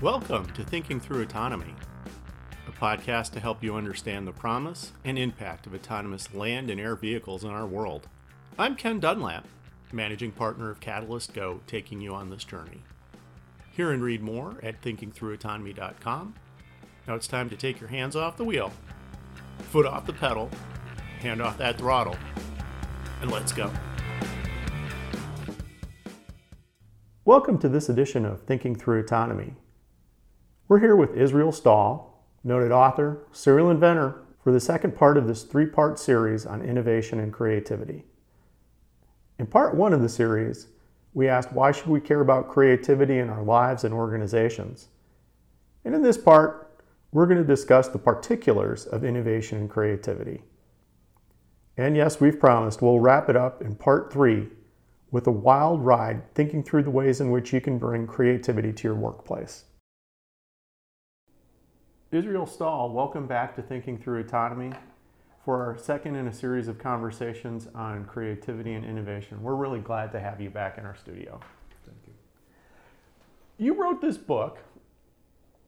Welcome to Thinking Through Autonomy, a podcast to help you understand the promise and impact of autonomous land and air vehicles in our world. I'm Ken Dunlap, managing partner of Catalyst Go, taking you on this journey. Hear and read more at thinkingthroughautonomy.com. Now it's time to take your hands off the wheel, foot off the pedal, hand off that throttle, and let's go. Welcome to this edition of Thinking Through Autonomy. We're here with Israel Stahl, noted author, serial inventor, for the second part of this three part series on innovation and creativity. In part one of the series, we asked why should we care about creativity in our lives and organizations? And in this part, we're going to discuss the particulars of innovation and creativity. And yes, we've promised we'll wrap it up in part three with a wild ride thinking through the ways in which you can bring creativity to your workplace. Israel Stahl, welcome back to Thinking Through Autonomy for our second in a series of conversations on creativity and innovation. We're really glad to have you back in our studio. Thank you. You wrote this book.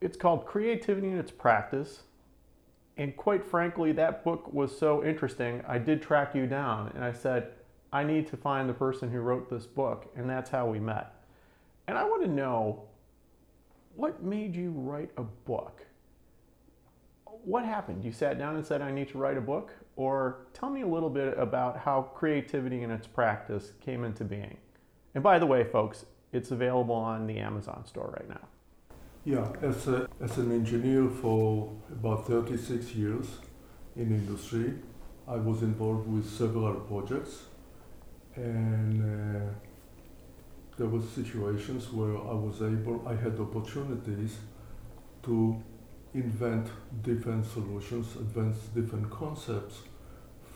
It's called Creativity and Its Practice. And quite frankly, that book was so interesting, I did track you down and I said, I need to find the person who wrote this book. And that's how we met. And I want to know what made you write a book? What happened? You sat down and said, I need to write a book? Or tell me a little bit about how creativity and its practice came into being. And by the way, folks, it's available on the Amazon store right now. Yeah, as, a, as an engineer for about 36 years in industry, I was involved with several projects, and uh, there were situations where I was able, I had opportunities to invent different solutions, advance different concepts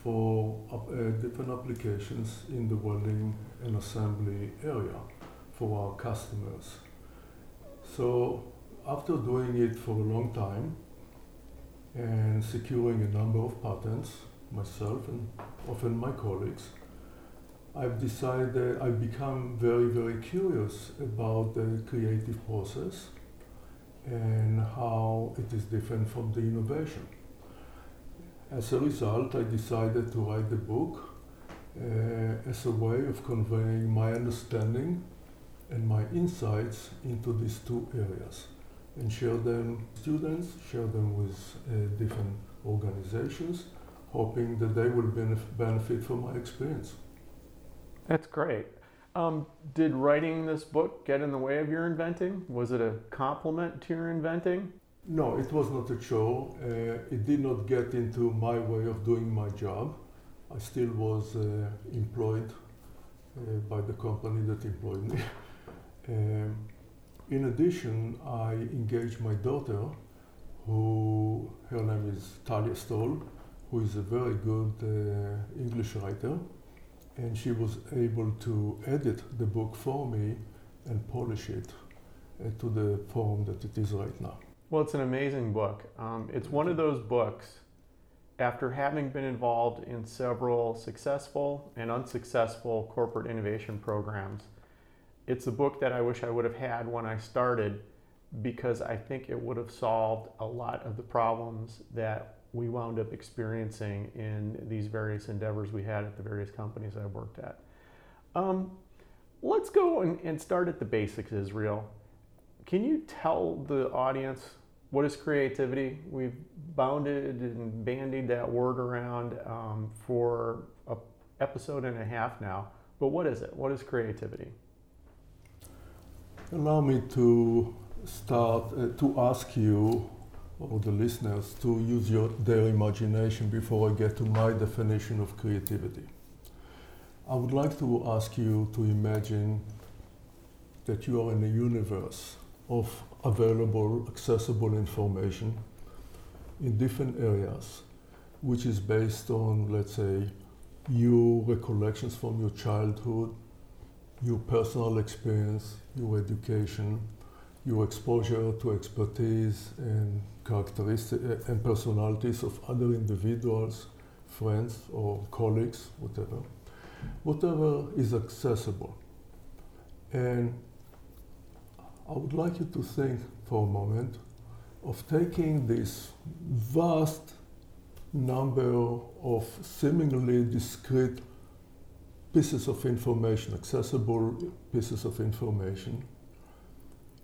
for uh, different applications in the welding and assembly area for our customers. So after doing it for a long time and securing a number of patents myself and often my colleagues, I've decided I've become very, very curious about the creative process and how it is different from the innovation. As a result, I decided to write the book uh, as a way of conveying my understanding and my insights into these two areas and share them with students, share them with uh, different organizations, hoping that they will benef- benefit from my experience. That's great. Um, did writing this book get in the way of your inventing? Was it a compliment to your inventing? No, it was not a chore. Uh, it did not get into my way of doing my job. I still was uh, employed uh, by the company that employed me. um, in addition, I engaged my daughter, who her name is Talia Stoll, who is a very good uh, English writer and she was able to edit the book for me and polish it uh, to the form that it is right now. Well, it's an amazing book. Um, it's one of those books, after having been involved in several successful and unsuccessful corporate innovation programs, it's a book that I wish I would have had when I started because I think it would have solved a lot of the problems that we wound up experiencing in these various endeavors we had at the various companies I worked at. Um, let's go and, and start at the basics, Israel. Can you tell the audience what is creativity? We've bounded and bandied that word around um, for an episode and a half now, but what is it? What is creativity? Allow me to start uh, to ask you or the listeners to use your, their imagination before I get to my definition of creativity. I would like to ask you to imagine that you are in a universe of available, accessible information in different areas, which is based on, let's say, your recollections from your childhood, your personal experience, your education, your exposure to expertise and characteristics uh, and personalities of other individuals, friends or colleagues, whatever, whatever is accessible. And I would like you to think for a moment of taking this vast number of seemingly discrete pieces of information, accessible pieces of information,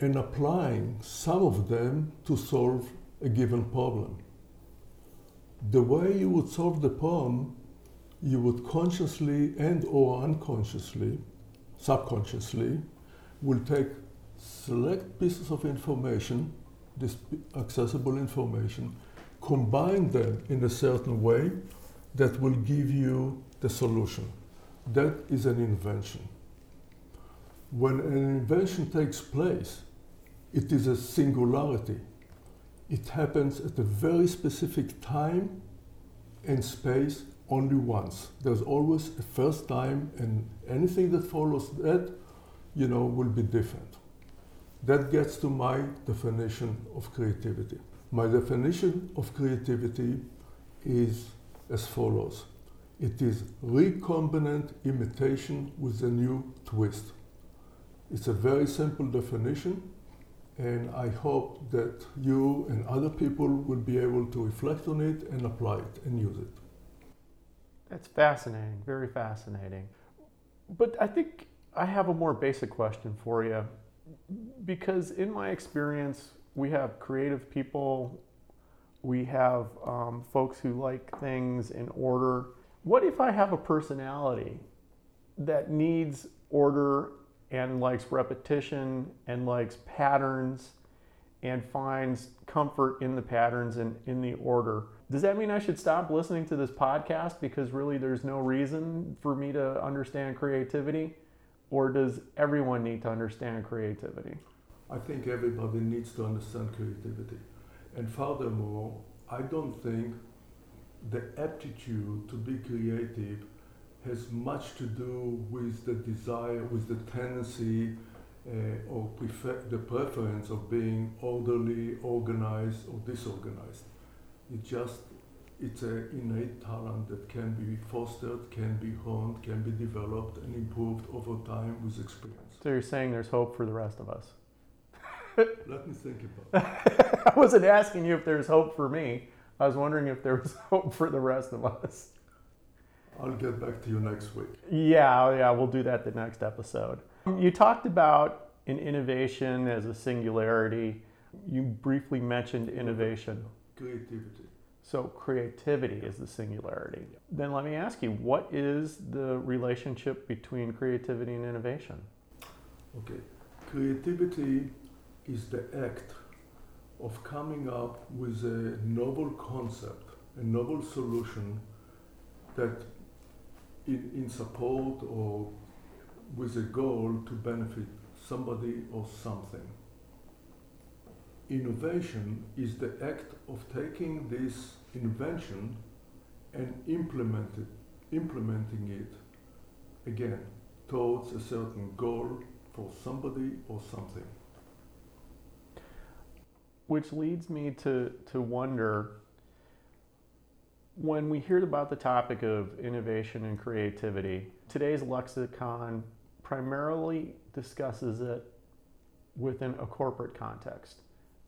and applying some of them to solve a given problem. The way you would solve the problem, you would consciously and or unconsciously, subconsciously, will take select pieces of information, this accessible information, combine them in a certain way that will give you the solution. That is an invention. When an invention takes place, it is a singularity. It happens at a very specific time and space only once. There's always a first time, and anything that follows that, you know, will be different. That gets to my definition of creativity. My definition of creativity is as follows it is recombinant imitation with a new twist. It's a very simple definition, and I hope that you and other people will be able to reflect on it and apply it and use it. That's fascinating, very fascinating. But I think I have a more basic question for you because in my experience, we have creative people, we have um, folks who like things in order. What if I have a personality that needs order and likes repetition and likes patterns and finds comfort in the patterns and in the order? Does that mean I should stop listening to this podcast because really there's no reason for me to understand creativity? or does everyone need to understand creativity? I think everybody needs to understand creativity. And furthermore, I don't think the aptitude to be creative has much to do with the desire, with the tendency uh, or prefer- the preference of being orderly, organized, or disorganized. It just it's an innate talent that can be fostered, can be honed, can be developed and improved over time with experience. So you're saying there's hope for the rest of us? Let me think about it. I wasn't asking you if there's hope for me. I was wondering if there was hope for the rest of us. I'll get back to you next week. Yeah, yeah, we'll do that the next episode. You talked about an innovation as a singularity. You briefly mentioned innovation. Creativity. So creativity is the singularity. Then let me ask you, what is the relationship between creativity and innovation? Okay. Creativity is the act of coming up with a novel concept, a novel solution that in, in support or with a goal to benefit somebody or something. Innovation is the act of taking this invention and implement it, implementing it again towards a certain goal for somebody or something. Which leads me to, to wonder when we hear about the topic of innovation and creativity, today's lexicon primarily discusses it within a corporate context.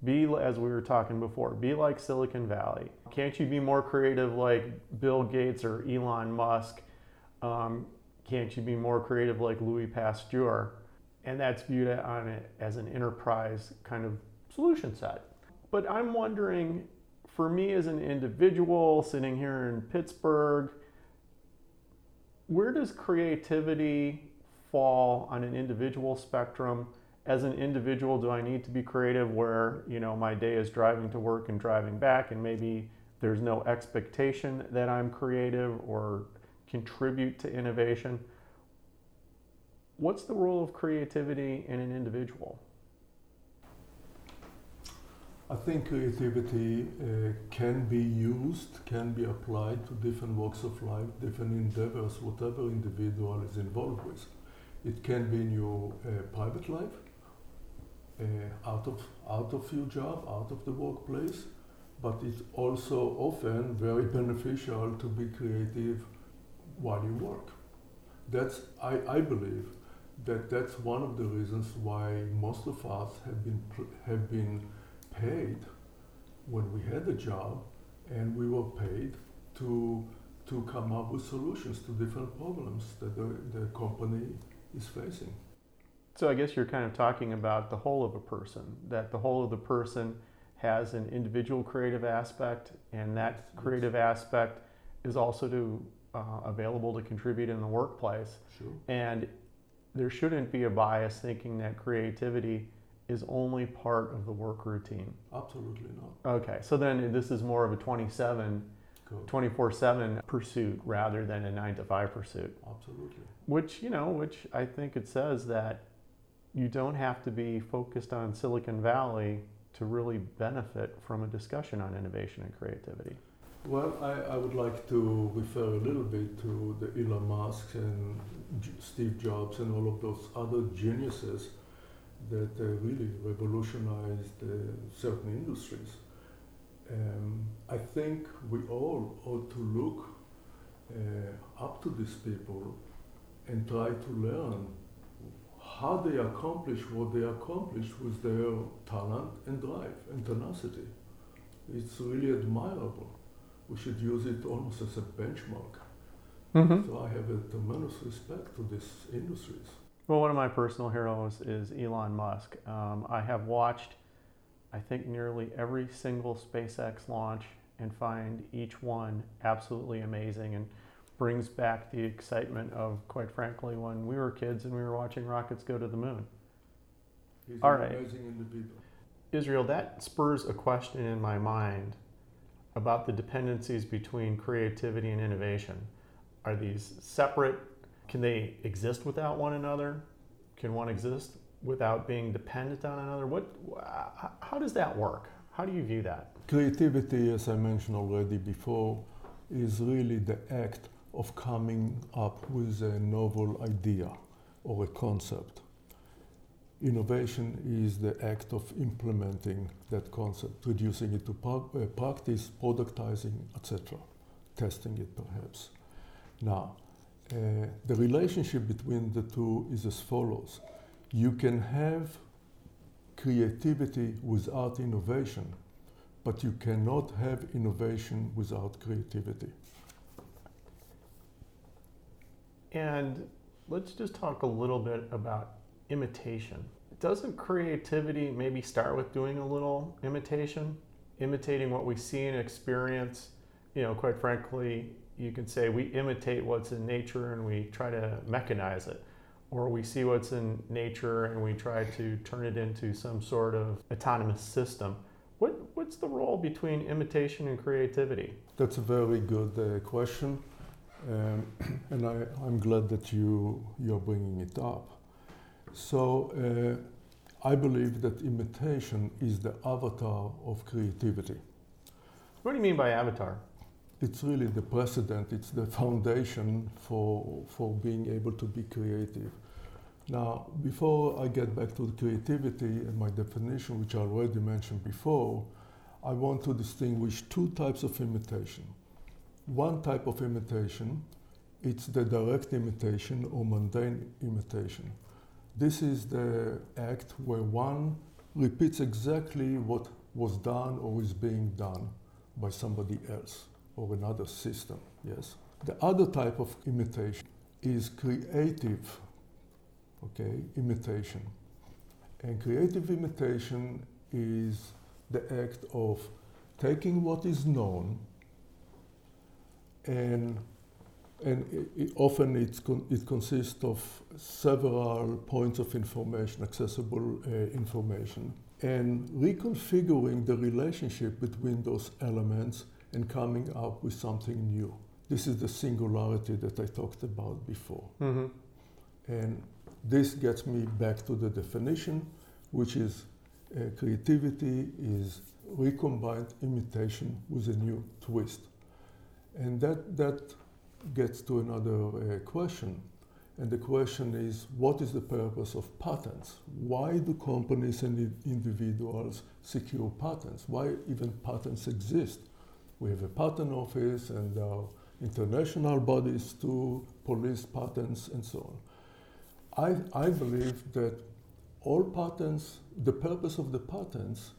Be, as we were talking before, be like Silicon Valley. Can't you be more creative like Bill Gates or Elon Musk? Um, can't you be more creative like Louis Pasteur? And that's viewed on it as an enterprise kind of solution set. But I'm wondering, for me as an individual sitting here in Pittsburgh, where does creativity fall on an individual spectrum? As an individual do i need to be creative where you know my day is driving to work and driving back and maybe there's no expectation that i'm creative or contribute to innovation? What's the role of creativity in an individual I think creativity uh, can be used, can be applied to different walks of life, different endeavors, whatever individual is involved with. It can be in your uh, private life, uh, out of out of your job, out of the workplace, but it's also often very beneficial to be creative while you work. That's I, I believe that that's one of the reasons why most of us have been have been paid when we had a job, and we were paid to to come up with solutions to different problems that the, the company is facing. So I guess you're kind of talking about the whole of a person, that the whole of the person has an individual creative aspect, and that creative aspect is also to uh, available to contribute in the workplace. Sure. And there shouldn't be a bias thinking that creativity is only part of the work routine. Absolutely not. Okay, so then this is more of a 27, 24 7 pursuit rather than a 9 to 5 pursuit. Absolutely. Which, you know, which I think it says that you don't have to be focused on Silicon Valley to really benefit from a discussion on innovation and creativity. Well, I, I would like to refer a little bit to the Elon Musk and Steve Jobs and all of those other geniuses that uh, really revolutionized uh, certain industries. Um, I think we all ought to look uh, up to these people and try to learn how they accomplish what they accomplish with their talent and drive and tenacity. It's really admirable we should use it almost as a benchmark. Mm-hmm. So I have a tremendous respect to these industries. Well, one of my personal heroes is Elon Musk. Um, I have watched, I think, nearly every single SpaceX launch and find each one absolutely amazing and brings back the excitement of, quite frankly, when we were kids and we were watching rockets go to the moon. He's All right. Israel, that spurs a question in my mind about the dependencies between creativity and innovation. Are these separate? Can they exist without one another? Can one exist without being dependent on another? What, how does that work? How do you view that? Creativity, as I mentioned already before, is really the act of coming up with a novel idea or a concept. Innovation is the act of implementing that concept, reducing it to par- uh, practice, productizing, etc., testing it perhaps. Now, uh, the relationship between the two is as follows you can have creativity without innovation, but you cannot have innovation without creativity. And let's just talk a little bit about imitation. Doesn't creativity maybe start with doing a little imitation? Imitating what we see and experience. You know, quite frankly, you can say we imitate what's in nature and we try to mechanize it. Or we see what's in nature and we try to turn it into some sort of autonomous system. What, what's the role between imitation and creativity? That's a very good uh, question. Um, and I, I'm glad that you, you're bringing it up. So uh, I believe that imitation is the avatar of creativity. What do you mean by avatar? It's really the precedent, it's the foundation for, for being able to be creative. Now, before I get back to the creativity and my definition, which I already mentioned before, I want to distinguish two types of imitation. One type of imitation, it's the direct imitation or mundane imitation. This is the act where one repeats exactly what was done or is being done by somebody else or another system. Yes. The other type of imitation is creative, okay, imitation. And creative imitation is the act of taking what is known and and it, it often con it consists of several points of information, accessible uh, information, and reconfiguring the relationship between those elements and coming up with something new. This is the singularity that I talked about before. Mm -hmm. And this gets me back to the definition, which is uh, creativity is recombined imitation with a new twist. And that, that gets to another uh, question. And the question is what is the purpose of patents? Why do companies and individuals secure patents? Why even patents exist? We have a patent office and uh, international bodies to police patents and so on. I, I believe that all patents, the purpose of the patents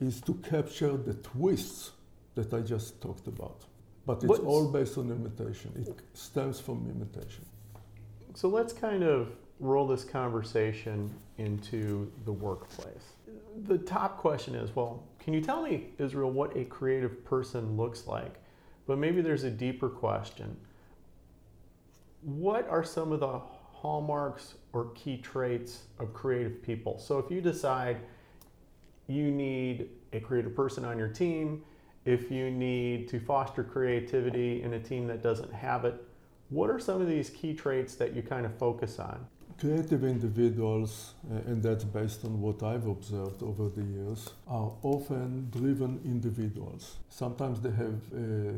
is to capture the twists that I just talked about. But it's What's- all based on imitation. It stems from imitation. So let's kind of roll this conversation into the workplace. The top question is well, can you tell me, Israel, what a creative person looks like? But maybe there's a deeper question. What are some of the hallmarks or key traits of creative people? So if you decide you need a creative person on your team, if you need to foster creativity in a team that doesn't have it, what are some of these key traits that you kind of focus on? Creative individuals, uh, and that's based on what I've observed over the years, are often driven individuals. Sometimes they have a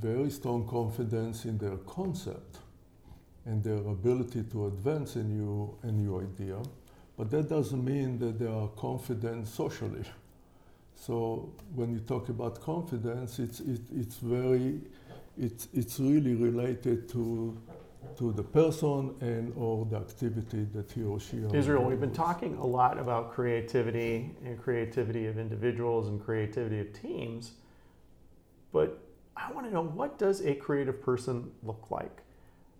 very strong confidence in their concept and their ability to advance a new, a new idea, but that doesn't mean that they are confident socially. So when you talk about confidence, it's, it, it's very, it's, it's really related to to the person and or the activity that he or she Israel, we've been talking a lot about creativity and creativity of individuals and creativity of teams, but I want to know what does a creative person look like?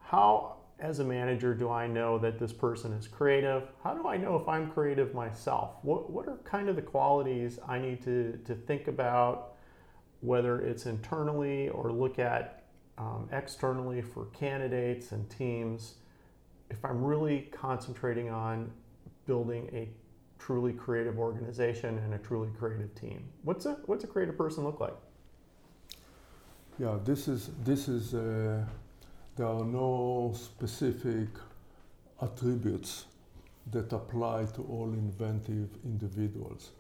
How, as a manager, do I know that this person is creative? How do I know if I'm creative myself? What, what are kind of the qualities I need to, to think about, whether it's internally or look at um, externally for candidates and teams? If I'm really concentrating on building a truly creative organization and a truly creative team. What's a what's a creative person look like? Yeah, this is this is uh, there are no specific attributes that apply to all inventive individuals.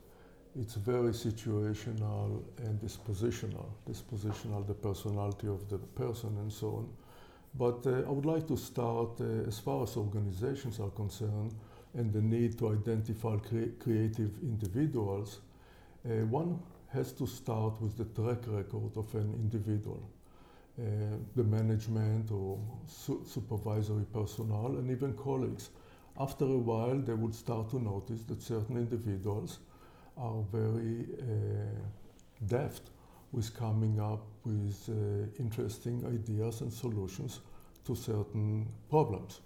It's very situational and dispositional. Dispositional, the personality of the person, and so on. But uh, I would like to start uh, as far as organizations are concerned and the need to identify cre- creative individuals. Uh, one has to start with the track record of an individual, uh, the management or su- supervisory personnel, and even colleagues. After a while, they would start to notice that certain individuals are very uh, deft with coming up with uh, interesting ideas and solutions to certain problems.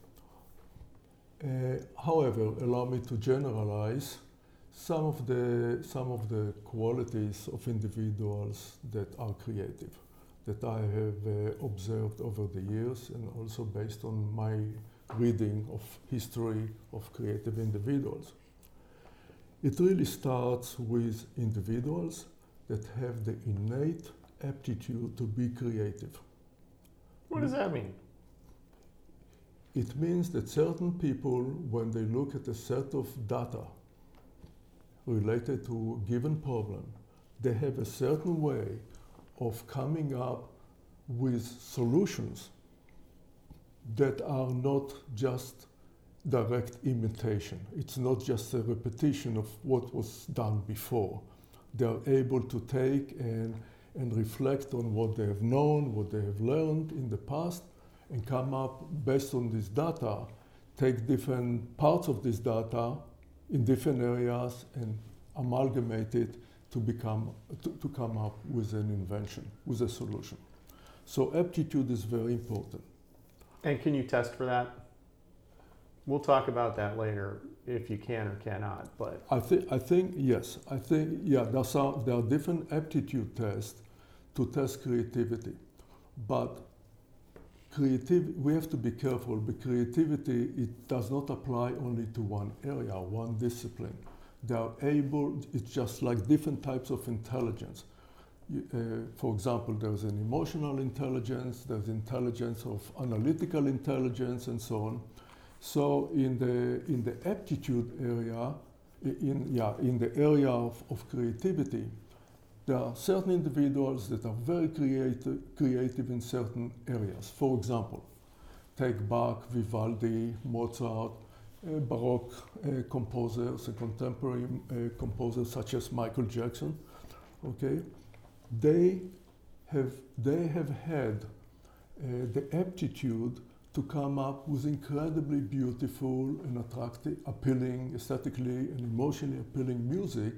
Uh, however, allow me to generalize some of the some of the qualities of individuals that are creative that I have uh, observed over the years and also based on my reading of history of creative individuals. It really starts with individuals that have the innate aptitude to be creative. What does that mean? It means that certain people, when they look at a set of data related to a given problem, they have a certain way of coming up with solutions that are not just direct imitation. It's not just a repetition of what was done before. They are able to take and, and reflect on what they have known, what they have learned in the past, and come up based on this data, take different parts of this data in different areas and amalgamate it to become to, to come up with an invention, with a solution. So aptitude is very important. And can you test for that? We'll talk about that later if you can or cannot, but I think I think yes. I think yeah. There are there are different aptitude tests to test creativity, but creative we have to be careful. But creativity it does not apply only to one area, one discipline. They are able. It's just like different types of intelligence. Uh, for example, there's an emotional intelligence, there's intelligence of analytical intelligence, and so on. So in the in the aptitude area, in yeah, in the area of, of creativity, there are certain individuals that are very creative creative in certain areas. For example, take Bach, Vivaldi, Mozart, uh, Baroque uh, composers, and contemporary uh, composers such as Michael Jackson. Okay, they have they have had uh, the aptitude to come up with incredibly beautiful and attractive, appealing, aesthetically and emotionally appealing music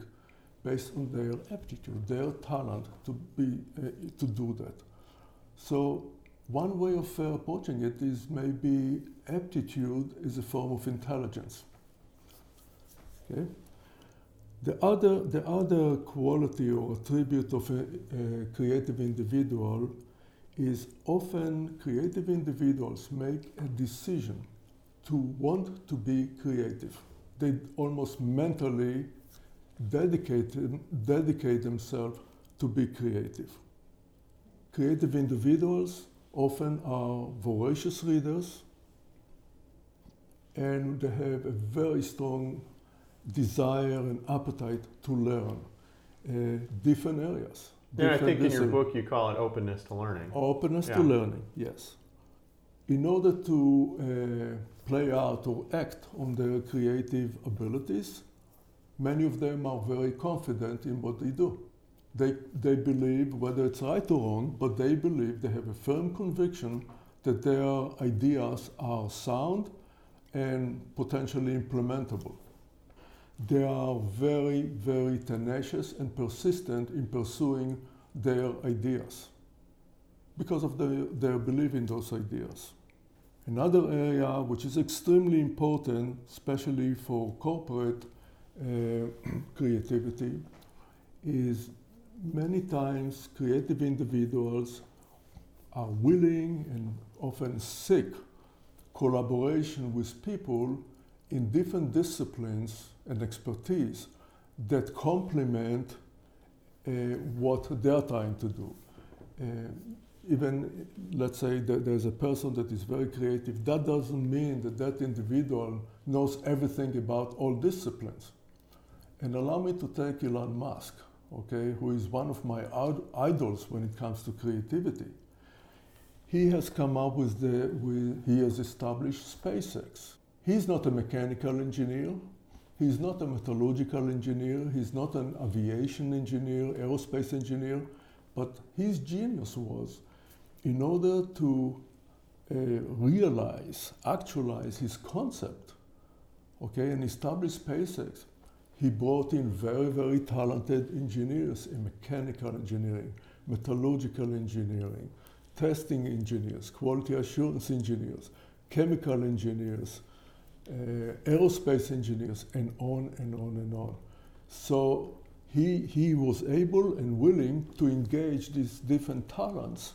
based on their aptitude, their talent to, be, uh, to do that. So one way of uh, approaching it is maybe aptitude is a form of intelligence. Okay? The other, the other quality or attribute of a, a creative individual is often creative individuals make a decision to want to be creative. They almost mentally dedicate, dedicate themselves to be creative. Creative individuals often are voracious readers and they have a very strong desire and appetite to learn uh, different areas. Yeah, I think in your book you call it openness to learning. Openness yeah. to learning, yes. In order to uh, play out or act on their creative abilities, many of them are very confident in what they do. They, they believe, whether it's right or wrong, but they believe they have a firm conviction that their ideas are sound and potentially implementable. They are very, very tenacious and persistent in pursuing their ideas because of the, their belief in those ideas. Another area which is extremely important, especially for corporate uh, creativity, is many times creative individuals are willing and often seek collaboration with people in different disciplines and expertise that complement uh, what they're trying to do. Uh, even, let's say, that there's a person that is very creative, that doesn't mean that that individual knows everything about all disciplines. And allow me to take Elon Musk okay, who is one of my idols when it comes to creativity. He has come up with the, with, he has established SpaceX. He's not a mechanical engineer. He's not a metallurgical engineer. He's not an aviation engineer, aerospace engineer. But his genius was in order to uh, realize, actualize his concept, okay, and establish SpaceX, he brought in very, very talented engineers in mechanical engineering, metallurgical engineering, testing engineers, quality assurance engineers, chemical engineers, uh, aerospace engineers, and on and on and on. So he, he was able and willing to engage these different talents,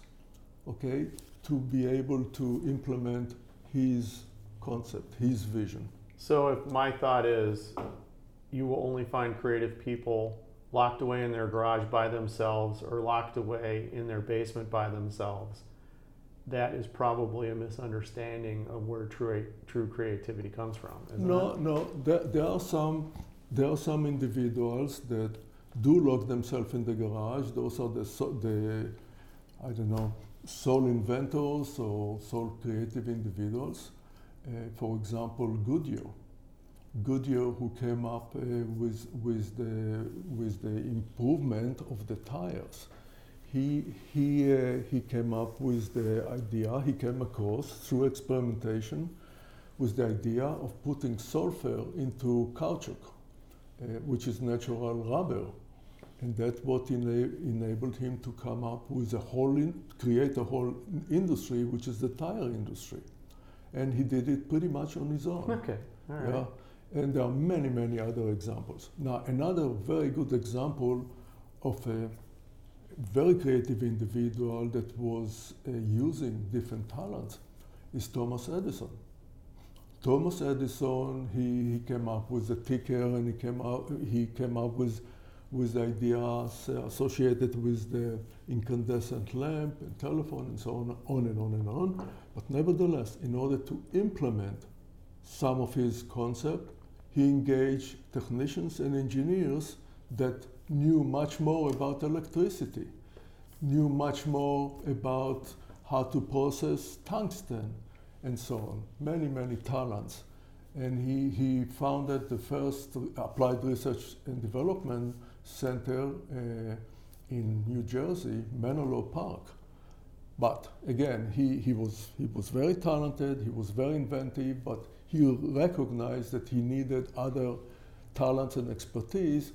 okay, to be able to implement his concept, his vision. So if my thought is you will only find creative people locked away in their garage by themselves or locked away in their basement by themselves. That is probably a misunderstanding of where true true creativity comes from. no, it? no. There, there are some there are some individuals that do lock themselves in the garage. Those are the the I don't know sole inventors or sole creative individuals. Uh, for example, Goodyear Goodyear who came up uh, with, with, the, with the improvement of the tires. He, he, uh, he came up with the idea, he came across through experimentation with the idea of putting sulfur into caoutchouc, uh, which is natural rubber. And that's what ena- enabled him to come up with a whole, in- create a whole industry, which is the tire industry. And he did it pretty much on his own. Okay, all right. Yeah. And there are many, many other examples. Now, another very good example of a very creative individual that was uh, using different talents is Thomas Edison. Thomas Edison, he, he came up with the ticker and he came up, he came up with, with ideas associated with the incandescent lamp and telephone and so on, on and on and on. But nevertheless, in order to implement some of his concept, he engaged technicians and engineers that knew much more about electricity, knew much more about how to process tungsten, and so on. Many, many talents. And he, he founded the first applied research and development center uh, in New Jersey, Menlo Park. But again, he, he, was, he was very talented, he was very inventive, but he recognized that he needed other talents and expertise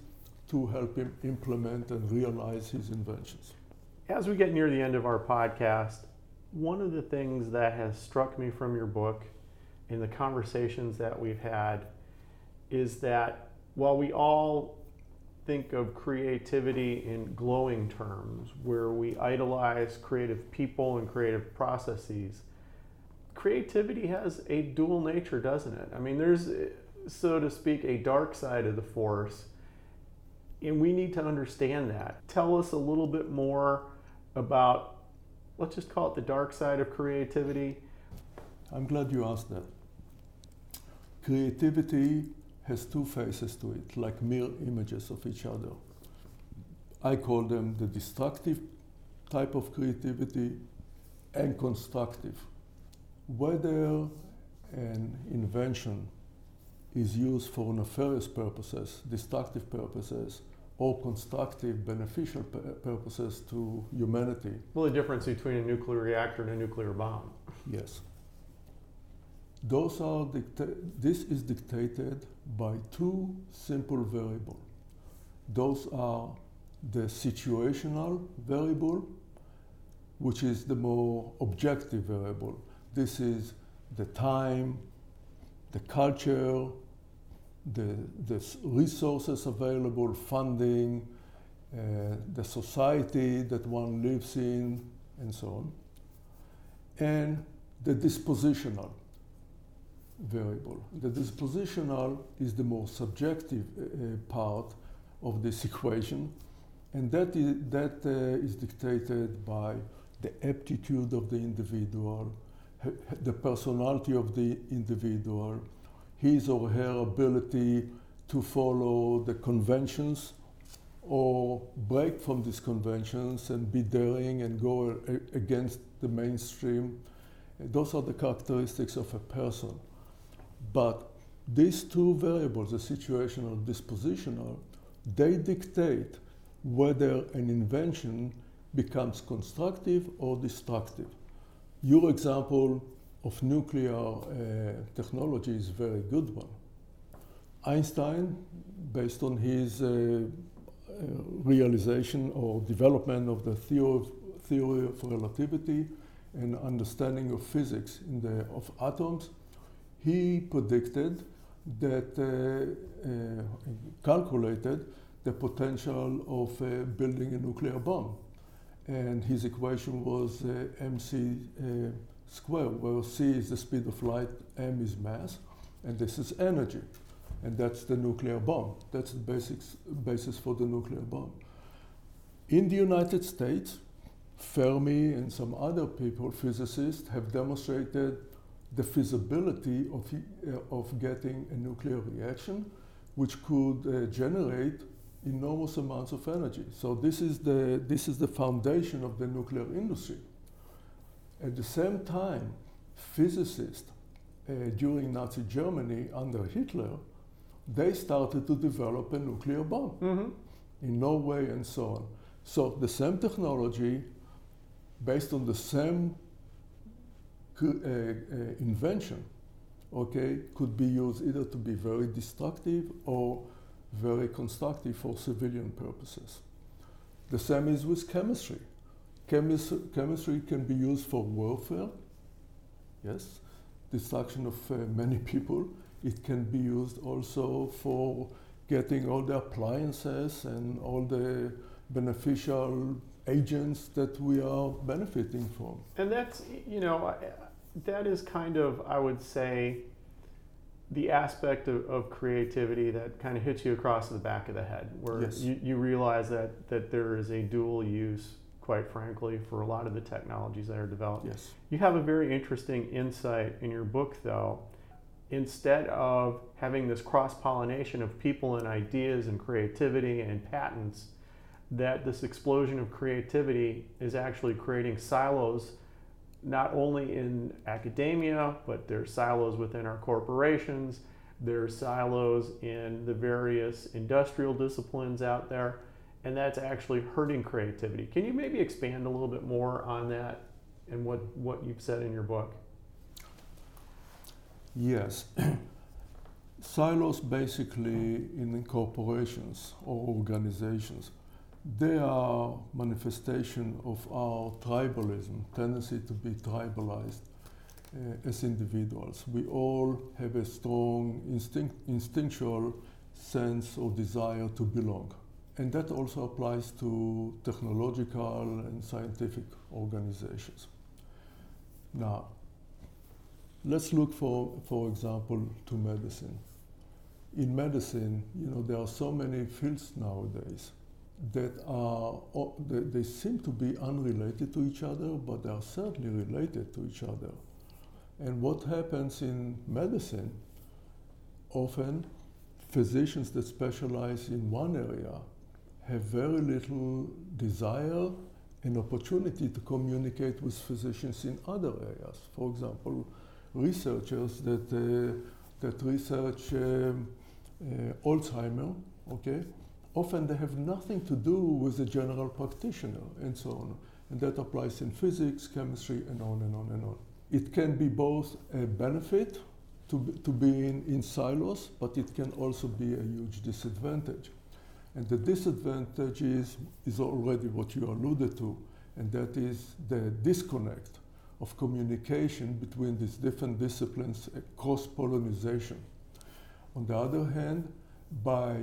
to help him implement and realize his inventions. As we get near the end of our podcast, one of the things that has struck me from your book in the conversations that we've had is that while we all think of creativity in glowing terms, where we idolize creative people and creative processes, creativity has a dual nature, doesn't it? I mean, there's, so to speak, a dark side of the force, and we need to understand that. Tell us a little bit more about, let's just call it the dark side of creativity. I'm glad you asked that. Creativity has two faces to it, like mirror images of each other. I call them the destructive type of creativity and constructive. Whether an invention is used for nefarious purposes, destructive purposes, or constructive, beneficial purposes to humanity. Well, the difference between a nuclear reactor and a nuclear bomb. Yes. Those are dicta- this is dictated by two simple variables. Those are the situational variable, which is the more objective variable. This is the time, the culture, the, the resources available, funding, uh, the society that one lives in, and so on. And the dispositional variable. The dispositional is the more subjective uh, part of this equation, and that is, that uh, is dictated by the aptitude of the individual, the personality of the individual, his or her ability to follow the conventions or break from these conventions and be daring and go against the mainstream. Those are the characteristics of a person. But these two variables, the situational and dispositional, they dictate whether an invention becomes constructive or destructive. Your example of nuclear uh, technology is a very good one. Einstein, based on his uh, uh, realization or development of the theory of, theory of relativity and understanding of physics in the, of atoms, he predicted that, uh, uh, calculated the potential of uh, building a nuclear bomb. And his equation was mc squared, where c is the speed of light, m is mass, and this is energy. And that's the nuclear bomb. That's the basics, basis for the nuclear bomb. In the United States, Fermi and some other people, physicists, have demonstrated the feasibility of, uh, of getting a nuclear reaction, which could uh, generate enormous amounts of energy. So this is, the, this is the foundation of the nuclear industry. At the same time, physicists uh, during Nazi Germany under Hitler, they started to develop a nuclear bomb mm-hmm. in Norway and so on. So the same technology, based on the same uh, uh, invention, okay, could be used either to be very destructive or very constructive for civilian purposes. The same is with chemistry. Chemis chemistry can be used for warfare, yes, destruction of uh, many people. It can be used also for getting all the appliances and all the beneficial agents that we are benefiting from. And that's, you know, that is kind of, I would say, the aspect of, of, creativity that kind of hits you across the back of the head, where yes. you, you realize that, that there is a dual use, quite frankly, for a lot of the technologies that are developed. Yes. You have a very interesting insight in your book, though. Instead of having this cross pollination of people and ideas and creativity and patents, that this explosion of creativity is actually creating silos not only in academia, but there's silos within our corporations, there's silos in the various industrial disciplines out there, and that's actually hurting creativity. Can you maybe expand a little bit more on that? and what, what you've said in your book. Yes. Silos basically in corporations or organizations, they are manifestation of our tribalism, tendency to be tribalized uh, as individuals. We all have a strong instinct, instinctual sense or desire to belong. And that also applies to technological and scientific organizations. Now, let's look for, for example, to medicine. In medicine, you know, there are so many fields nowadays that are, they, seem to be unrelated to each other, but they are certainly related to each other. And what happens in medicine, often physicians that specialize in one area have very little desire and opportunity to communicate with physicians in other areas. For example, researchers that, uh, that research um, uh, Alzheimer, okay, often they have nothing to do with the general practitioner and so on. And that applies in physics, chemistry, and on and on and on. It can be both a benefit to be, to be in, in silos, but it can also be a huge disadvantage. And the disadvantage is, is already what you alluded to, and that is the disconnect of communication between these different disciplines, cross pollination. On the other hand, by,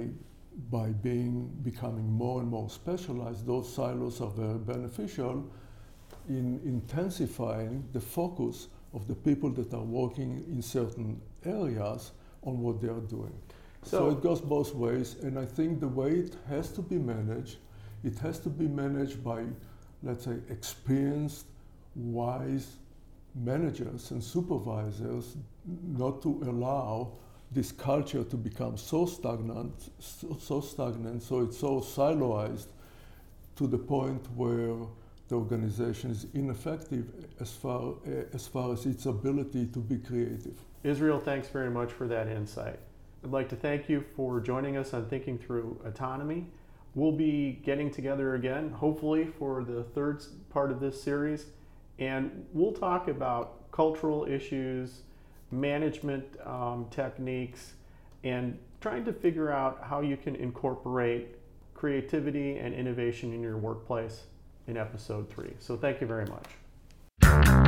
by being, becoming more and more specialized, those silos are very beneficial in intensifying the focus of the people that are working in certain areas on what they are doing. So, so, it goes both ways, and I think the way it has to be managed, it has to be managed by, let's say, experienced, wise managers and supervisors not to allow this culture to become so stagnant, so, so stagnant, so it's so siloized to the point where the organization is ineffective as far, eh, as far as its ability to be creative. Israel, thanks very much for that insight. I'd like to thank you for joining us on Thinking Through Autonomy. We'll be getting together again, hopefully, for the third part of this series, and we'll talk about cultural issues, management um, techniques, and trying to figure out how you can incorporate creativity and innovation in your workplace in episode three. So thank you very much.